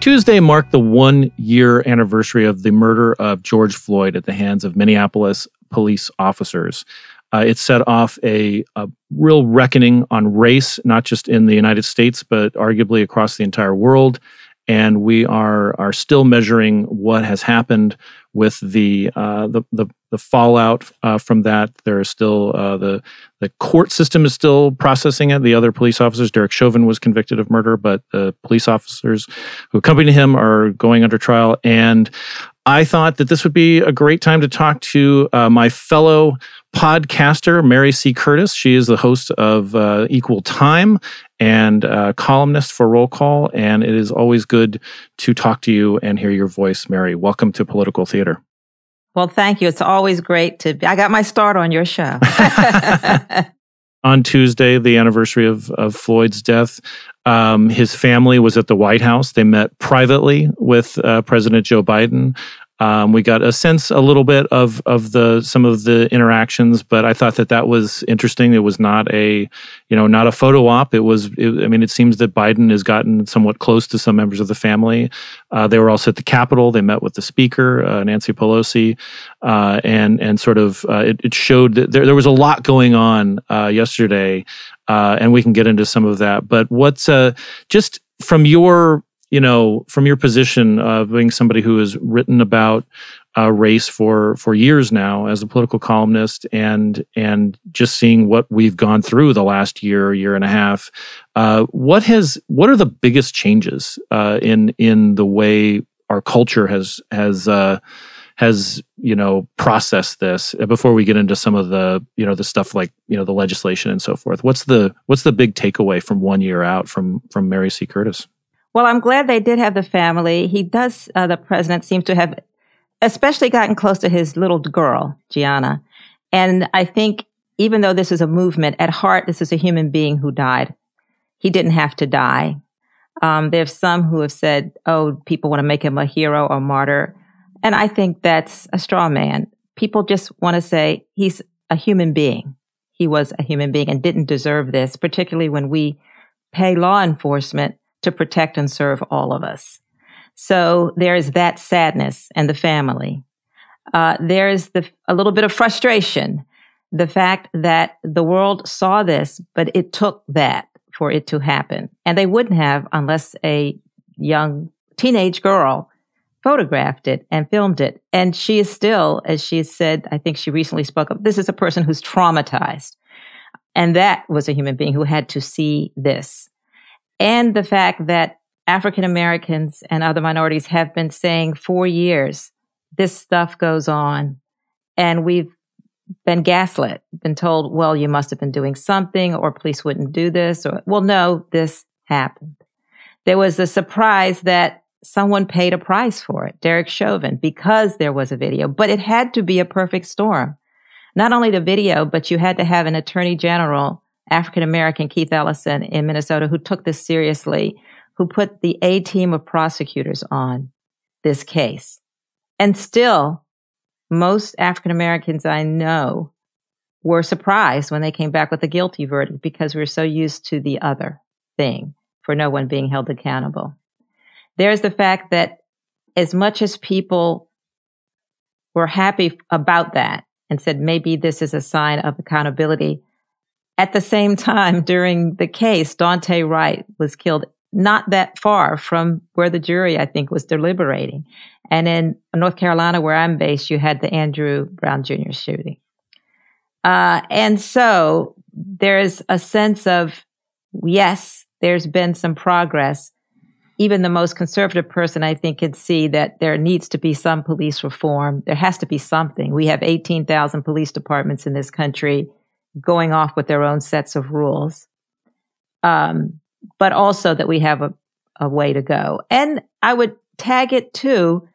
Tuesday marked the one year anniversary of the murder of George Floyd at the hands of Minneapolis police officers. Uh, it set off a, a, real reckoning on race, not just in the United States, but arguably across the entire world and we are are still measuring what has happened with the uh, the, the, the fallout uh, from that. There is still uh, the the court system is still processing it. The other police officers, Derek Chauvin, was convicted of murder, but the police officers who accompanied him are going under trial. And I thought that this would be a great time to talk to uh, my fellow podcaster, Mary C. Curtis. She is the host of uh, Equal Time and uh, columnist for Roll Call. And it is always good to talk to you and hear your voice, Mary. Welcome to Political Theater. Well, thank you. It's always great to. Be, I got my start on your show. on Tuesday, the anniversary of, of Floyd's death, um, his family was at the White House. They met privately with uh, President Joe Biden. Um, we got a sense a little bit of of the some of the interactions, but I thought that that was interesting. It was not a you know not a photo op. It was. It, I mean, it seems that Biden has gotten somewhat close to some members of the family. Uh, they were also at the Capitol. They met with the Speaker, uh, Nancy Pelosi, uh, and and sort of uh, it, it, showed that there, there was a lot going on uh, yesterday, uh, and we can get into some of that. But what's just from your you know, from your position of being somebody who has written about uh, race for for years now as a political columnist, and and just seeing what we've gone through the last year, year and a half, uh, what has what are the biggest changes uh, in in the way our culture has has uh, has you know processed this uh, before we get into some of the you know the stuff like you know the legislation and so forth what's the what's the big takeaway from one year out from from mary c curtis well, I'm glad they did have the family. He does, uh, the president seems to have especially gotten close to his little girl, Gianna. And I think even though this is a movement, at heart, this is a human being who died. He didn't have to die. Um, there's some who have said, oh, people want to make him a hero or martyr. And I think that's a straw man. People just want to say he's a human being. He was a human being and didn't deserve this, particularly when we pay law enforcement to protect and serve all of us. So there is that sadness and the family. Uh, there is the, a little bit of frustration, the fact that the world saw this, but it took that for it to happen. And they wouldn't have unless a young teenage girl photographed it and filmed it. And she is still, as she said, I think she recently spoke up, this is a person who's traumatized. And that was a human being who had to see this and the fact that African Americans and other minorities have been saying for years, this stuff goes on. And we've been gaslit, been told, well, you must have been doing something, or police wouldn't do this, or, well, no, this happened. There was a surprise that someone paid a price for it, Derek Chauvin, because there was a video, but it had to be a perfect storm. Not only the video, but you had to have an attorney general African American Keith Ellison in Minnesota who took this seriously, who put the A team of prosecutors on this case. And still, most African Americans I know were surprised when they came back with a guilty verdict because we we're so used to the other thing for no one being held accountable. There's the fact that as much as people were happy about that and said maybe this is a sign of accountability, at the same time, during the case, Daunte Wright was killed not that far from where the jury, I think, was deliberating. And in North Carolina, where I'm based, you had the Andrew Brown Jr. shooting. Uh, and so there's a sense of, yes, there's been some progress. Even the most conservative person, I think, can see that there needs to be some police reform. There has to be something. We have 18,000 police departments in this country going off with their own sets of rules, um, but also that we have a, a way to go. And I would tag it too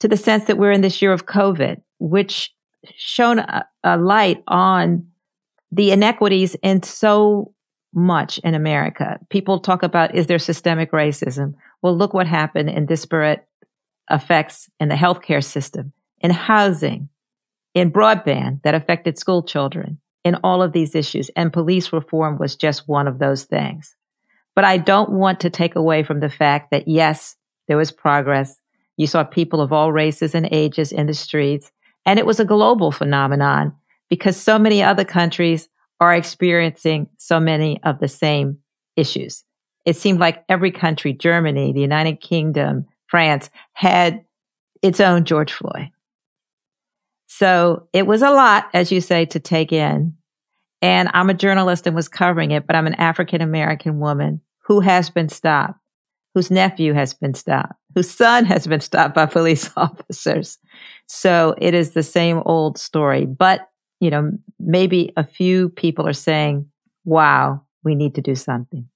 to the sense that we're in this year of COVID, which shone a, a light on the inequities in so much in America. People talk about is there systemic racism? Well, look what happened in disparate effects in the healthcare system, in housing, in broadband that affected school children, in all of these issues. And police reform was just one of those things. But I don't want to take away from the fact that yes, there was progress. You saw people of all races and ages in the streets. And it was a global phenomenon because so many other countries are experiencing so many of the same issues. It seemed like every country, Germany, the United Kingdom, France, had its own George Floyd. So it was a lot, as you say, to take in. And I'm a journalist and was covering it, but I'm an African American woman who has been stopped, whose nephew has been stopped, whose son has been stopped by police officers. So it is the same old story. But, you know, maybe a few people are saying, wow, we need to do something.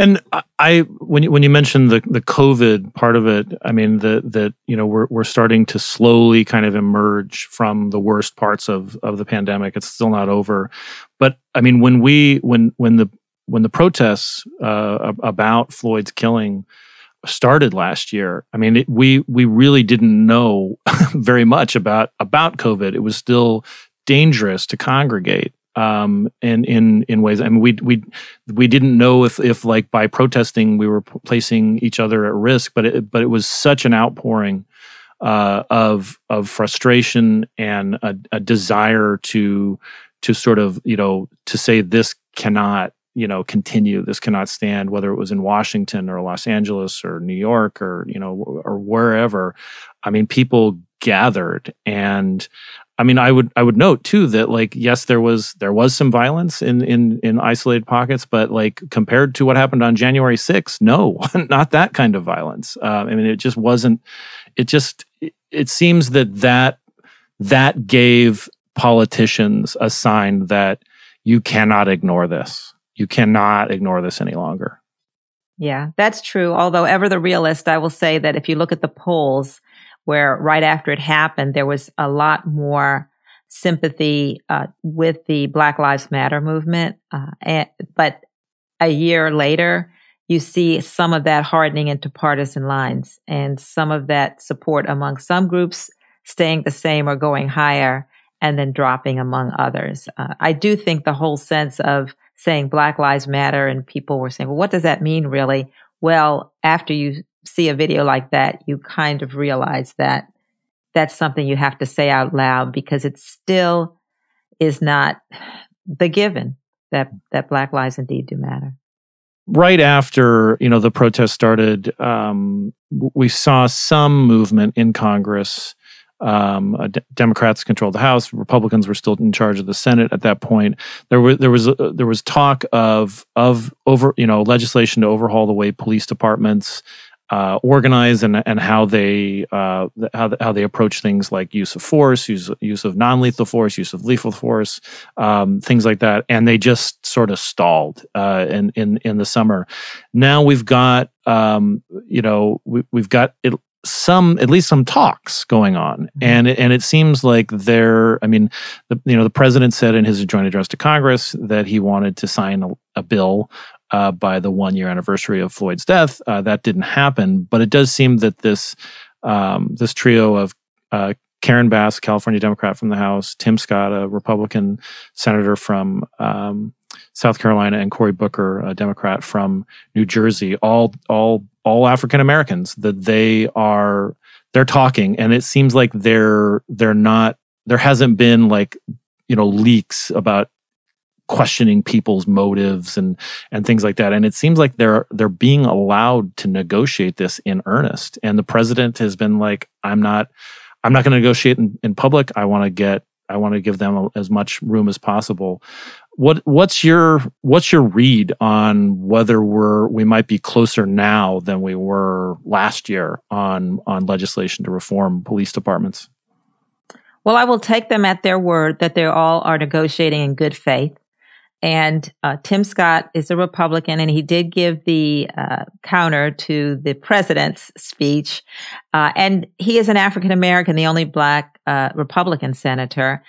And I, when you, when you mentioned the the COVID part of it, I mean that that you know we're we're starting to slowly kind of emerge from the worst parts of of the pandemic. It's still not over, but I mean when we when when the when the protests uh, about Floyd's killing started last year, I mean it, we we really didn't know very much about about COVID. It was still dangerous to congregate um, in in in ways. I mean, we we we didn't know if if like by protesting we were placing each other at risk, but it, but it was such an outpouring uh, of of frustration and a, a desire to to sort of you know to say this cannot you know continue this cannot stand whether it was in washington or los angeles or new york or you know or wherever i mean people gathered and I mean, I would I would note too that like yes, there was there was some violence in in in isolated pockets, but like compared to what happened on January 6th, no, not that kind of violence. Uh, I mean, it just wasn't. It just it seems that that that gave politicians a sign that you cannot ignore this. You cannot ignore this any longer. Yeah, that's true. Although ever the realist, I will say that if you look at the polls where right after it happened, there was a lot more sympathy uh, with the Black Lives Matter movement. Uh, and, but a year later, you see some of that hardening into partisan lines and some of that support among some groups staying the same or going higher and then dropping among others. Uh, I do think the whole sense of saying Black Lives Matter and people were saying, well, what does that mean really? Well, after you see a video like that, you kind of realize that that's something you have to say out loud because it still is not the given that that Black lives indeed do matter. Right after you know the protest started, um, we saw some movement in Congress. Um, Democrats controlled the House. Republicans were still in charge of the Senate at that point. There was there was uh, there was talk of of over you know legislation to overhaul the way police departments uh, organize and and how they uh, how how they approach things like use of force, use use of non lethal force, use of lethal force, um, things like that, and they just sort of stalled uh, in in in the summer. Now we've got um, you know we, we've got it, some at least some talks going on mm-hmm. and it, and it seems like they're i mean the, you know the president said in his joint address to congress that he wanted to sign a, a bill uh, by the one year anniversary of Floyd's death. Uh, that didn't happen, but it does seem that this um, this trio of uh, Karen Bass, California Democrat from the House, Tim Scott, a Republican senator from um, South Carolina, and Cory Booker, a Democrat from New Jersey, all all all African Americans, that they are they're talking, and it seems like they're they're not. There hasn't been like you know leaks about questioning people's motives and and things like that. And it seems like they're they're being allowed to negotiate this in earnest. And the president has been like i'm not i'm not going to negotiate in, in public. I want to get i want to give them as much room as possible what what's your what's your read on whether we're we might be closer now than we were last year on on legislation to reform police departments well, I will take them at their word that they all are negotiating in good faith And uh, Tim Scott is a Republican, and he did give the uh, counter to the president's speech. Uh, and he is an African American, the only black uh, Republican senator.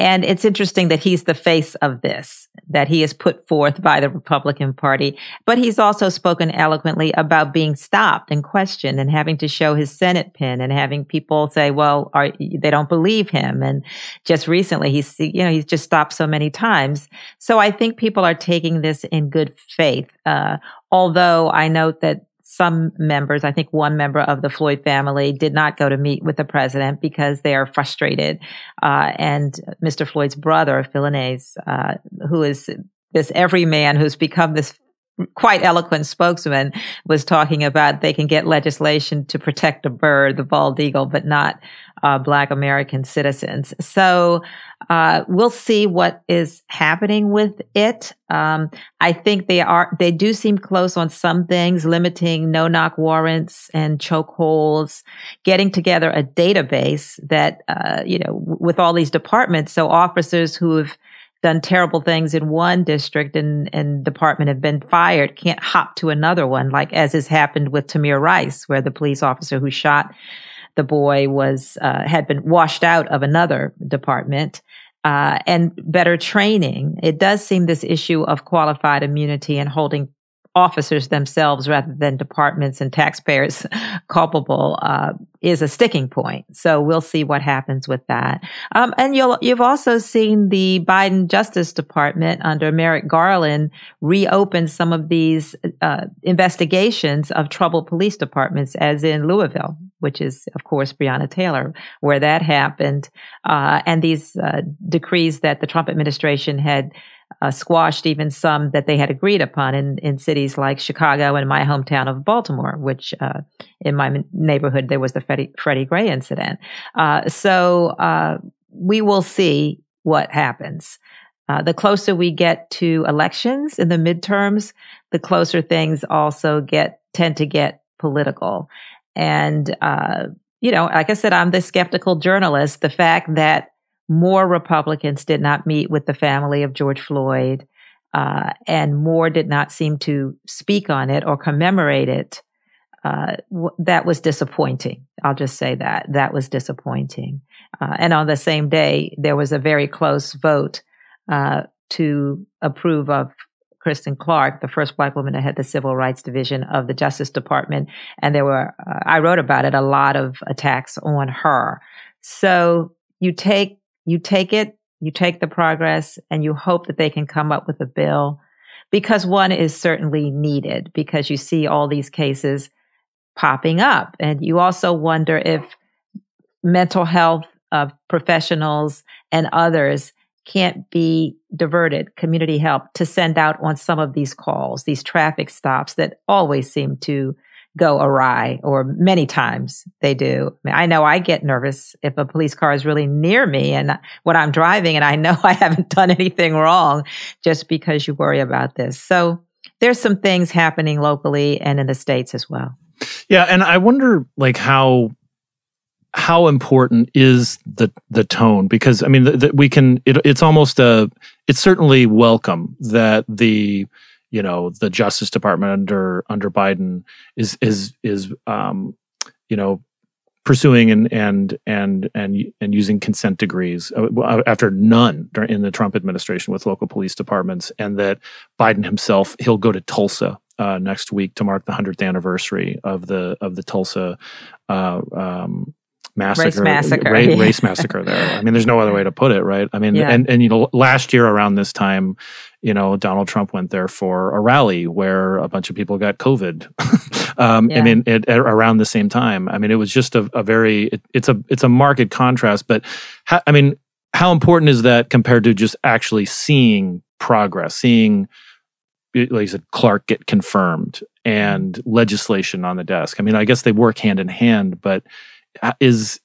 And it's interesting that he's the face of this, that he is put forth by the Republican Party. But he's also spoken eloquently about being stopped and questioned and having to show his Senate pin and having people say, well, are, they don't believe him. And just recently, he's, you know, he's just stopped so many times. So I think people are taking this in good faith. Uh, although I note that some members, I think one member of the Floyd family did not go to meet with the president because they are frustrated. Uh, and Mr. Floyd's brother, Philonise, uh, who is this everyman who's become this quite eloquent spokesman was talking about they can get legislation to protect a bird, the bald eagle, but not uh, Black American citizens. So uh, we'll see what is happening with it. Um, I think they are they do seem close on some things, limiting no knock warrants and chokeholds, getting together a database that uh, you know with all these departments, so officers who have done terrible things in one district and, and department have been fired can't hop to another one, like as has happened with Tamir Rice, where the police officer who shot the boy was uh, had been washed out of another department. Uh, and better training. It does seem this issue of qualified immunity and holding officers themselves rather than departments and taxpayers culpable uh, is a sticking point. So we'll see what happens with that. Um, and you'll you've also seen the Biden Justice Department under Merrick Garland reopen some of these uh, investigations of troubled police departments, as in Louisville, which is of course Breonna Taylor, where that happened, uh, and these uh, decrees that the Trump administration had uh, squashed even some that they had agreed upon in, in cities like Chicago and my hometown of Baltimore, which uh, in my neighborhood there was the Freddie, Freddie Gray incident. Uh, so uh, we will see what happens. Uh, the closer we get to elections in the midterms, the closer things also get tend to get political. And uh, you know, like I said, I'm the skeptical journalist. The fact that more Republicans did not meet with the family of George Floyd, uh, and more did not seem to speak on it or commemorate it. Uh, w- that was disappointing. I'll just say that. That was disappointing. Uh, and on the same day, there was a very close vote uh, to approve of Kristen Clarke, the first black woman to head the Civil Rights Division of the Justice Department. And there were, uh, I wrote about it, a lot of attacks on her. So you take you take it, you take the progress, and you hope that they can come up with a bill because one is certainly needed because you see all these cases popping up. And you also wonder if mental health of professionals and others can't be diverted, community help, to send out on some of these calls, these traffic stops that always seem to go awry, or many times they do. I, mean, I, know I get nervous if a police car is really near me and what I'm driving and I know I haven't done anything wrong just because you worry about this. So there's some things happening locally and in the states as well. Yeah, and I wonder like how how important is the the tone because I mean the, we can it, it's almost a it's certainly welcome that the you know the Justice Department under under Biden is is is um, you know pursuing and and and and and using consent decrees uh, after none in the Trump administration with local police departments, and that Biden himself he'll go to Tulsa uh, next week to mark the hundredth anniversary of the of the Tulsa uh, um, massacre, race massacre, ra- yeah. race massacre. There, I mean, there's no other way to put it, right? I mean, yeah. and and you know, last year around this time, you know, Donald Trump went there for a rally where a bunch of people got COVID. um, yeah. I mean, it, around the same time. I mean, it was just a, a very, it, it's a, it's a marked contrast. But ha, I mean, how important is that compared to just actually seeing progress, seeing, like you said, Clarke get confirmed and legislation on the desk? I mean, I guess they work hand in hand, but Uh, is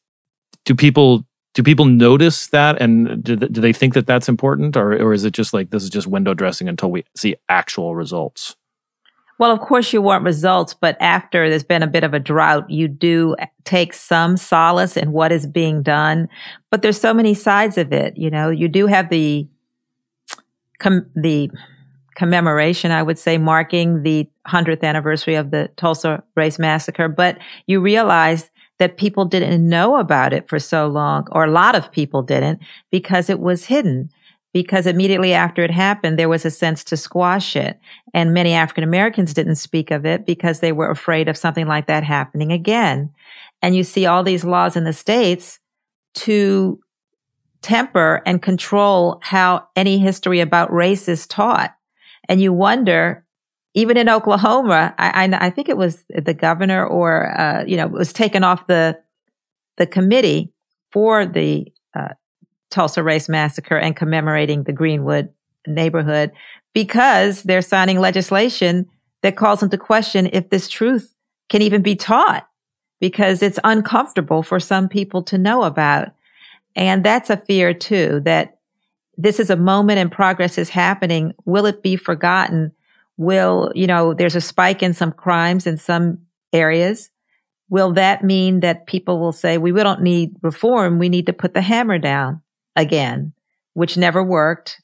do people do people notice that and do, do they think that that's important? Or, or is it just like this is just window dressing until we see actual results? Well of course you want results but after there's been a bit of a drought you do uh, take some solace in what is being done. But there's so many sides of it you know? You do have the com- the commemoration, I would say, marking the 100th anniversary of the Tulsa Race Massacre. But you realize that people didn't know about it for so long, or a lot of people didn't, because it was hidden. Because immediately after it happened, there was a sense to squash it. And many African Americans didn't speak of it because they were afraid of something like that happening again. And you see all these laws in the states to temper and control how any history about race is taught. And you wonder, even in Oklahoma, I, I, I think it was the governor or, uh, you know, was taken off the, the committee for the uh, Tulsa Race Massacre and commemorating the Greenwood neighborhood because they're signing legislation that calls into question if this truth can even be taught because it's uncomfortable for some people to know about. And that's a fear too, that this is a moment and progress is happening. Will it be forgotten? Will, you know, there's a spike in some crimes in some areas. Will that mean that people will say, we don't need reform. We need to put the hammer down again, which never worked.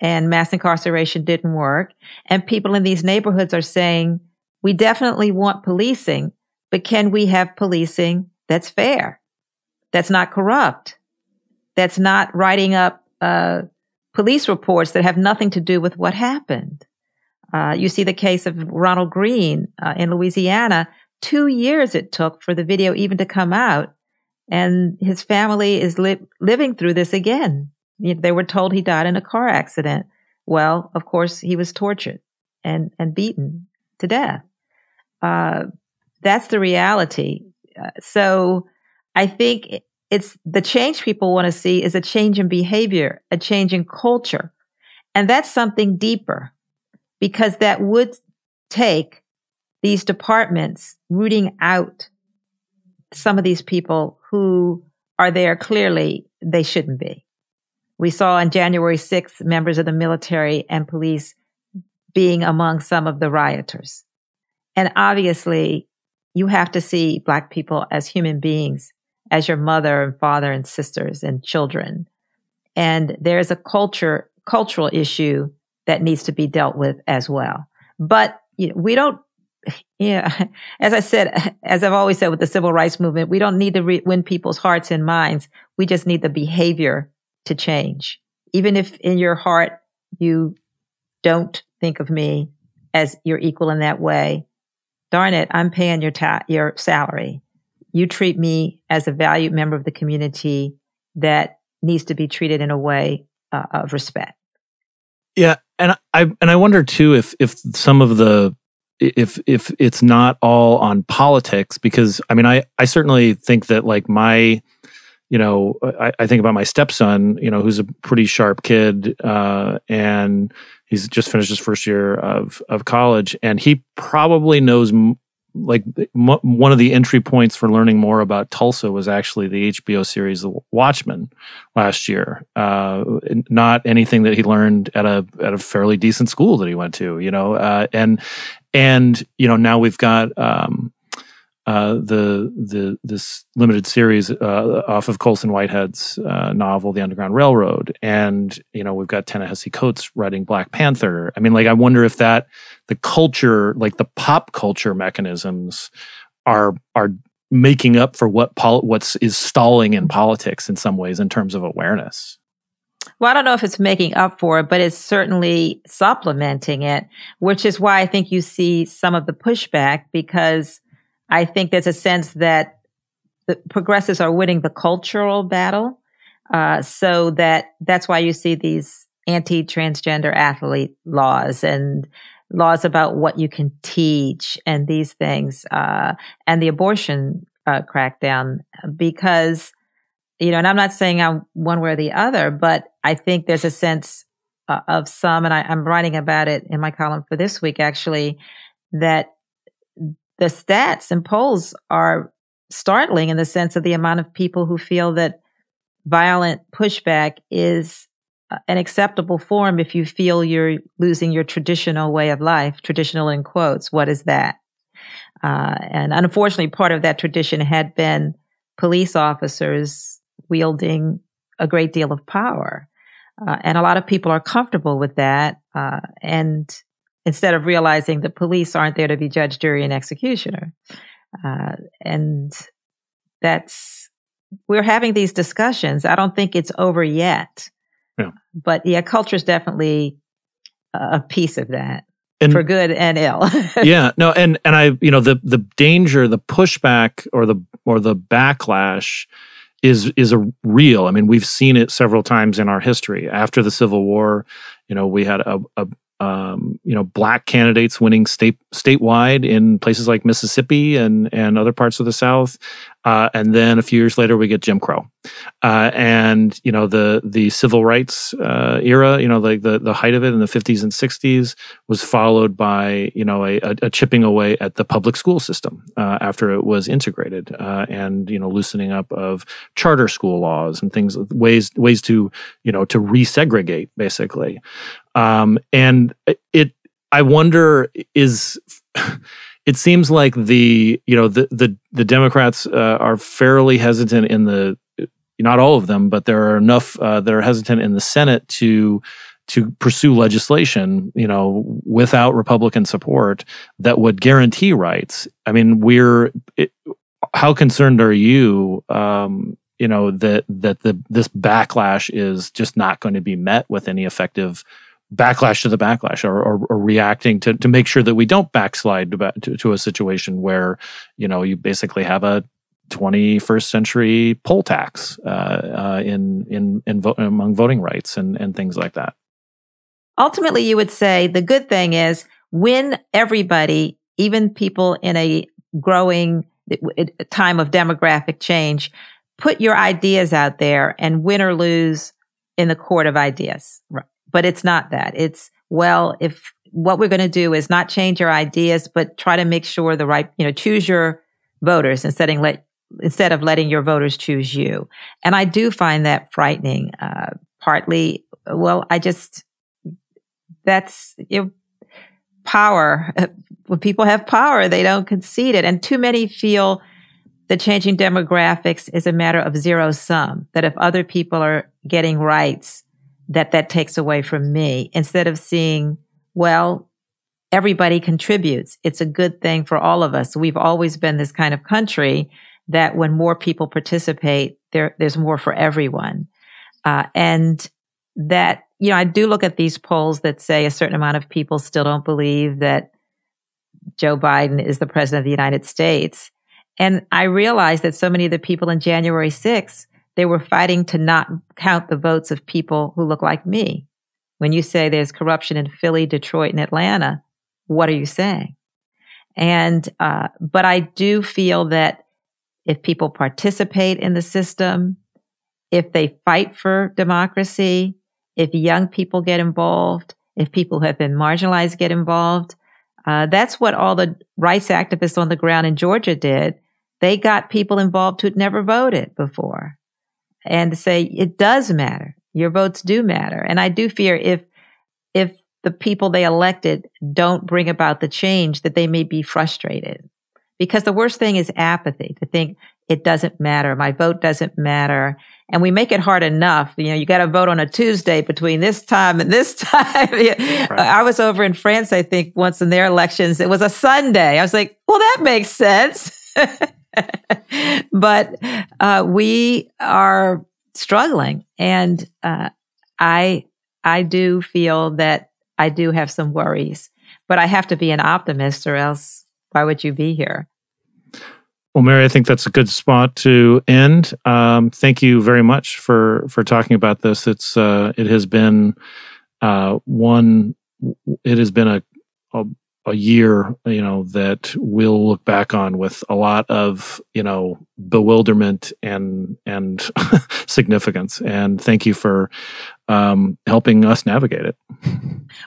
And mass incarceration didn't work. And people in these neighborhoods are saying, we definitely want policing, but can we have policing that's fair? That's not corrupt? That's not writing up uh, police reports that have nothing to do with what happened. Uh, you see the case of Ronald Greene uh, in Louisiana. Two years it took for the video even to come out, and his family is li- living through this again. They were told he died in a car accident. Well, of course, he was tortured and and beaten to death. Uh, that's the reality. Uh, so, I think it's the change people want to see is a change in behavior, a change in culture. And that's something deeper because that would take these departments rooting out some of these people who are there clearly they shouldn't be. We saw on January 6th members of the military and police being among some of the rioters. And obviously, you have to see Black people as human beings as your mother and father and sisters and children. And there's a culture, cultural issue that needs to be dealt with as well. But you know, we don't, yeah, as I said, as I've always said with the civil rights movement, we don't need to re- win people's hearts and minds. We just need the behavior to change. Even if in your heart you don't think of me as your equal in that way, darn it, I'm paying your ta- your salary you treat me as a valued member of the community that needs to be treated in a way uh, of respect. Yeah, and I and I wonder too if if some of the if if it's not all on politics because I mean I I certainly think that like my you know I, I think about my stepson you know who's a pretty sharp kid uh, and he's just finished his first year of of college and he probably knows like m- one of the entry points for learning more about Tulsa was actually the HBO series Watchmen last year. Uh, not anything that he learned at a at a fairly decent school that he went to, you know. Uh, and and you know now we've got um, uh, the the this limited series uh, off of Colson Whitehead's uh, novel The Underground Railroad, and you know we've got Ta-Nehisi Coates writing Black Panther. I mean, like I wonder if that the culture, like the pop culture mechanisms, are are making up for what pol- what's is stalling in politics in some ways in terms of awareness. Well, I don't know if it's making up for it, but it's certainly supplementing it, which is why I think you see some of the pushback because I think there's a sense that the progressives are winning the cultural battle. Uh, so that that's why you see these anti-transgender athlete laws and laws about what you can teach and these things, uh, and the abortion uh, crackdown because you know, and I'm not saying I'm one way or the other, but I think there's a sense uh, of some, and I, I'm writing about it in my column for this week actually, that the stats and polls are startling in the sense of the amount of people who feel that violent pushback is uh, an acceptable form if you feel you're losing your traditional way of life, traditional in quotes. What is that? Uh, and unfortunately, part of that tradition had been police officers wielding a great deal of power. Uh, and a lot of people are comfortable with that. Uh, and instead of realizing the police aren't there to be judge, jury, and executioner. Uh, and that's, we're having these discussions. I don't think it's over yet. Yeah. But yeah, culture is definitely a piece of that. And, for good and ill. yeah, no, and and I, you know, the the danger, the pushback, or the or the backlash is is a real. I mean, we've seen it several times in our history. After the Civil War, you know, we had a, a um, you know, black candidates winning state statewide in places like Mississippi and and other parts of the South, uh, and then a few years later we get Jim Crow, uh, and you know the the civil rights uh, era, you know, like the the height of it in the fifties and sixties was followed by you know a, a, chipping away at the public school system uh, after it was integrated, uh, and you know loosening up of charter school laws and things ways ways to you know to resegregate basically. Um, and it, I wonder, is it seems like the you know the the the Democrats uh, are fairly hesitant in the not all of them, but there are enough uh, that are hesitant in the Senate to to pursue legislation, you know, without Republican support that would guarantee rights. I mean, we're it, how concerned are you, um, you know, that that the this backlash is just not going to be met with any effective backlash to the backlash or, or, or, reacting to, to make sure that we don't backslide to, to, a situation where you know you basically have a 21st century poll tax uh, uh, in in, in vo- among voting rights and, and things like that. Ultimately you would say the good thing is when everybody even people in a growing time of demographic change put your ideas out there and win or lose in the court of ideas. Right but it's not that. It's, well, if what we're going to do is not change your ideas, but try to make sure the right, you know, choose your voters instead of let, instead of letting your voters choose you. And I do find that frightening. Uh, partly, well, I just, that's, you know, power. When people have power, they don't concede it. And too many feel the changing demographics is a matter of zero sum, that if other people are getting rights, that that takes away from me instead of seeing, well, everybody contributes. It's a good thing for all of us. We've always been this kind of country that when more people participate, there, there's more for everyone. Uh, and that, you know, I do look at these polls that say a certain amount of people still don't believe that Joe Biden is the president of the United States. And I realize that so many of the people in January 6th they were fighting to not count the votes of people who look like me. When you say there's corruption in Philly, Detroit, and Atlanta, what are you saying? And, uh, but I do feel that if people participate in the system, if they fight for democracy, if young people get involved, if people who have been marginalized get involved, uh, that's what all the rights activists on the ground in Georgia did. They got people involved who'd never voted before and to say it does matter. Your votes do matter. And I do fear if if the people they elected don't bring about the change that they may be frustrated. Because the worst thing is apathy to think it doesn't matter. My vote doesn't matter. And we make it hard enough. You know, you got to vote on a Tuesday between this time and this time. right. I was over in France, I think, once in their elections. It was a Sunday. I was like, well, that makes sense. but uh, we are struggling, and uh, I I do feel that I do have some worries, but I have to be an optimist, or else why would you be here? Well, Mary, I think that's a good spot to end. Um, thank you very much for for talking about this. It's uh, it has been uh, one. It has been a, a a year, you know, that we'll look back on with a lot of, you know, bewilderment and and significance. And thank you for um, helping us navigate it.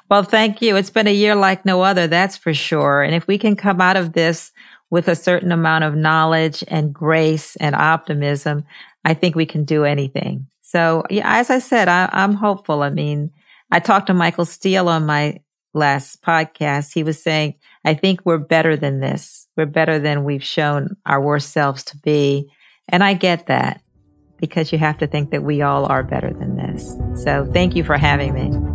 Well, thank you. It's been a year like no other, that's for sure. And if we can come out of this with a certain amount of knowledge and grace and optimism, I think we can do anything. So, yeah, as I said, I, I'm hopeful. I mean, I talked to Michael Steele on my last podcast, he was saying, I think we're better than this. We're better than we've shown our worst selves to be. And I get that. because you have to think that we all are better than this. So thank you for having me.